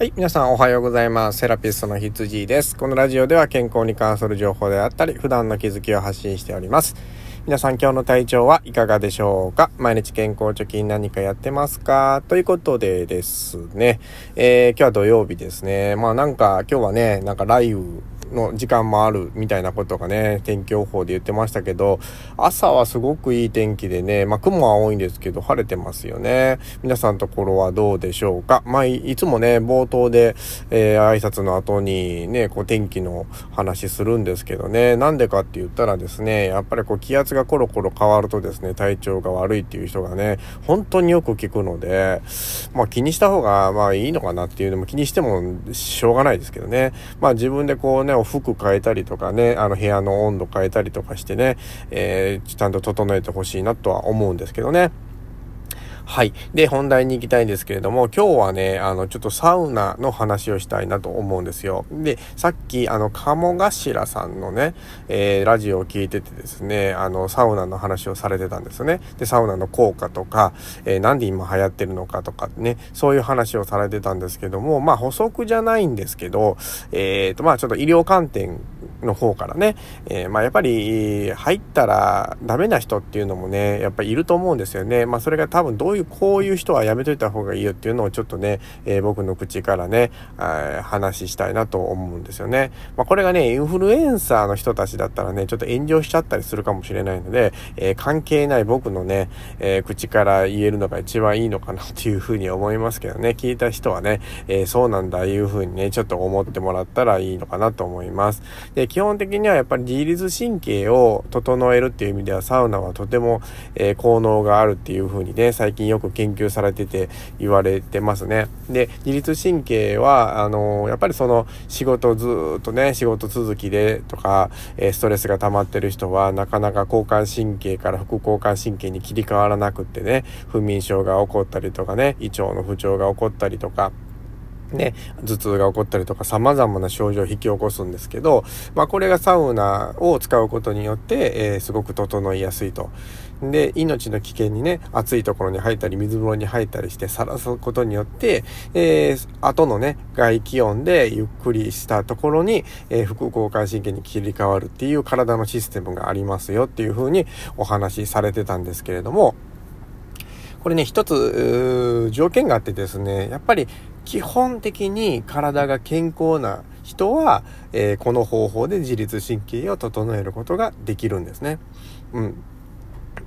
はい。皆さんおはようございます。セラピストの羊です。このラジオでは健康に関する情報であったり、普段の気づきを発信しております。皆さん今日の体調はいかがでしょうか？毎日健康貯金何かやってますか？ということでですね、えー、今日は土曜日ですね。まあなんか今日はね、なんか雷雨の時間もあるみたいなことがね、天気予報で言ってましたけど、朝はすごくいい天気でね、まあ雲は多いんですけど晴れてますよね。皆さんところはどうでしょうか？まあいつもね、冒頭で、えー、挨拶の後にね、こう天気の話するんですけどね、なんでかって言ったらですね、やっぱりこう気圧がコロコロ変わるとですね、体調が悪いっていう人がね、本当によく聞くので、まあ気にした方がまあいいのかなっていうのも気にしてもしょうがないですけどね。まあ自分でこうね、服変えたりとかね、あの部屋の温度変えたりとかしてね、えー、ちゃんと整えてほしいなとは思うんですけどね。はい。で、本題に行きたいんですけれども、今日はね、あの、ちょっとサウナの話をしたいなと思うんですよ。で、さっき、あの、鴨頭さんのね、えー、ラジオを聞いててですね、あの、サウナの話をされてたんですよね。で、サウナの効果とか、えー、なんで今流行ってるのかとかね、そういう話をされてたんですけども、まあ、補足じゃないんですけど、えっ、ー、と、まあ、ちょっと医療観点の方からね、えまあ、やっぱり、入ったらダメな人っていうのもね、やっぱりいると思うんですよね。まあ、それが多分どういうこういう人はやめといた方がいいよっていうのをちょっとね、えー、僕の口からね、話したいなと思うんですよね。まあ、これがね、インフルエンサーの人たちだったらね、ちょっと炎上しちゃったりするかもしれないので、えー、関係ない僕のね、え、口から言えるのが一番いいのかなっていうふうに思いますけどね、聞いた人はね、えそうなんだいうふうにね、ちょっと思ってもらったらいいのかなと思います。で、基本的にはやっぱり自律神経を整えるっていう意味ではサウナはとても、え効能があるっていうふうにね、最近よく研究されてて言われてますね。で、自律神経は、あの、やっぱりその仕事ずっとね、仕事続きでとか、えストレスが溜まってる人は、なかなか交感神経から副交感神経に切り替わらなくってね、不眠症が起こったりとかね、胃腸の不調が起こったりとか、ね、頭痛が起こったりとか様々な症状を引き起こすんですけど、まあこれがサウナを使うことによって、えー、すごく整いやすいと。で、命の危険にね、暑いところに入ったり水風呂に入ったりしてさらすことによって、えー、後のね、外気温でゆっくりしたところに、えー、副交感神経に切り替わるっていう体のシステムがありますよっていうふうにお話しされてたんですけれども、これね、一つ、条件があってですね、やっぱり基本的に体が健康な人は、えー、この方法で自律神経を整えることができるんですね。うん。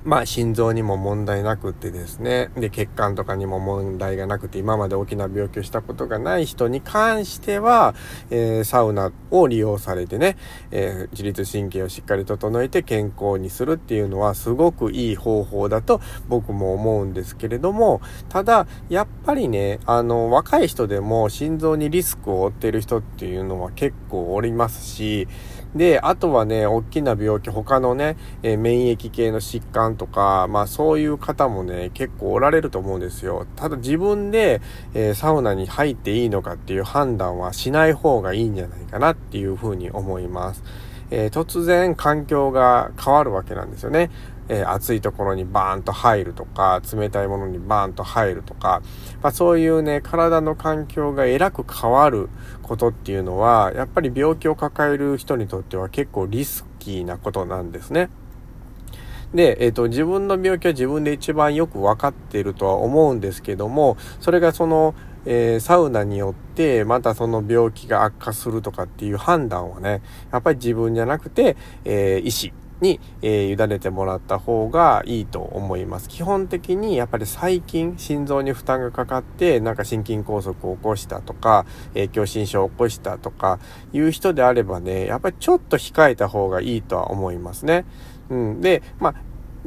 まあ心臓にも問題なくってですね、で血管とかにも問題がなくて今まで大きな病気をしたことがない人に関しては、えー、サウナを利用されてね、えー、自律神経をしっかり整えて健康にするっていうのはすごくいい方法だと僕も思うんですけれども、ただやっぱりね、あの若い人でも心臓にリスクを負ってる人っていうのは結構おりますし、で、あとはね、大きな病気、他のね、えー、免疫系の疾患とか、まあそういう方もね、結構おられると思うんですよ。ただ自分で、えー、サウナに入っていいのかっていう判断はしない方がいいんじゃないかなっていうふうに思います。えー、突然環境が変わるわけなんですよね。えー、暑いところにバーンと入るとか、冷たいものにバーンと入るとか、まあ、そういうね、体の環境がえらく変わることっていうのは、やっぱり病気を抱える人にとっては結構リスキーなことなんですね。で、えっ、ー、と、自分の病気は自分で一番よくわかっているとは思うんですけども、それがその、えー、サウナによってまたその病気が悪化するとかっていう判断はね、やっぱり自分じゃなくて、えー、医師に、えー、委ねてもらった方がいいと思います。基本的にやっぱり最近心臓に負担がかかってなんか心筋梗塞を起こしたとか、えー、狭心症を起こしたとかいう人であればね、やっぱりちょっと控えた方がいいとは思いますね。うん。で、まあ、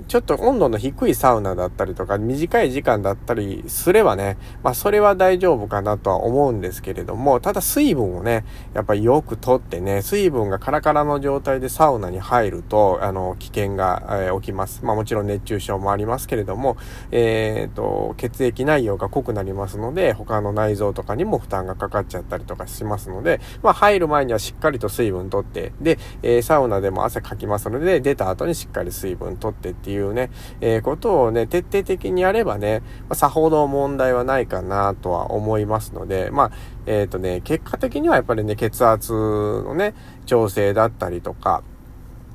ちょっと温度の低いサウナだったりとか、短い時間だったりすればね、まあそれは大丈夫かなとは思うんですけれども、ただ水分をね、やっぱりよくとってね、水分がカラカラの状態でサウナに入ると、あの、危険が、えー、起きます。まあもちろん熱中症もありますけれども、えっ、ー、と、血液内容が濃くなりますので、他の内臓とかにも負担がかかっちゃったりとかしますので、まあ入る前にはしっかりと水分とって、で、えー、サウナでも汗かきますので、出た後にしっかり水分とってってっていうね、えー、ことをね、徹底的にやればね、まあ、さほど問題はないかなとは思いますので、まあ、えっ、ー、とね、結果的にはやっぱりね、血圧のね、調整だったりとか、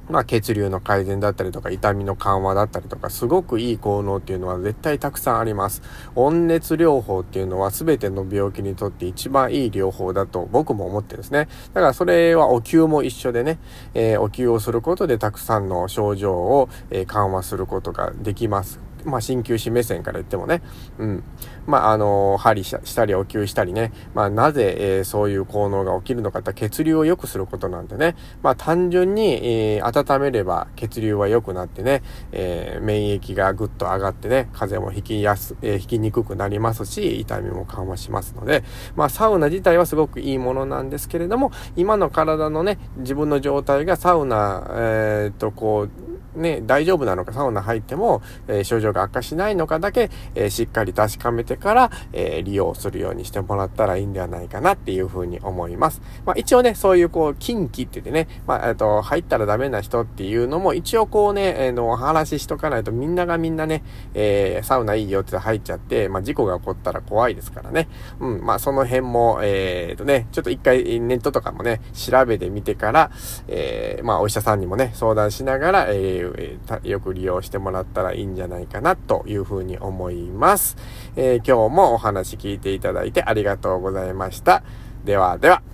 まあ、血流の改善だったりとか、痛みの緩和だったりとか、すごくいい効能っていうのは絶対たくさんあります。温熱療法っていうのは全ての病気にとって一番いい療法だと僕も思ってですね。だからそれはお灸も一緒でね、えー、お灸をすることでたくさんの症状を、え、緩和することができます。まあ、鍼灸師目線から言ってもね、うん。まあ、あの、針したりお灸したりね、まあ、なぜ、えー、そういう効能が起きるのかって血流を良くすることなんでね、まあ、単純に、えー、温めれば血流は良くなってね、えー、免疫がぐっと上がってね、風邪もひきやす、えー、ひきにくくなりますし、痛みも緩和しますので、まあ、サウナ自体はすごくいいものなんですけれども、今の体のね、自分の状態がサウナ、えー、っと、こう、ね、大丈夫なのか、サウナ入っても、えー、症状が悪化しないのかだけ、えー、しっかり確かめてから、えー、利用するようにしてもらったらいいんではないかなっていうふうに思います。まあ一応ね、そういうこう、近畿って言ってね、まあ、えっと、入ったらダメな人っていうのも一応こうね、えー、の、お話ししとかないとみんながみんなね、えー、サウナいいよって入っちゃって、まあ事故が起こったら怖いですからね。うん、まあその辺も、えー、とね、ちょっと一回ネットとかもね、調べてみてから、えー、まあお医者さんにもね、相談しながら、ええー、よく利用してもらったらいいんじゃないかなというふうに思います。えー、今日もお話聞いていただいてありがとうございました。ではでは。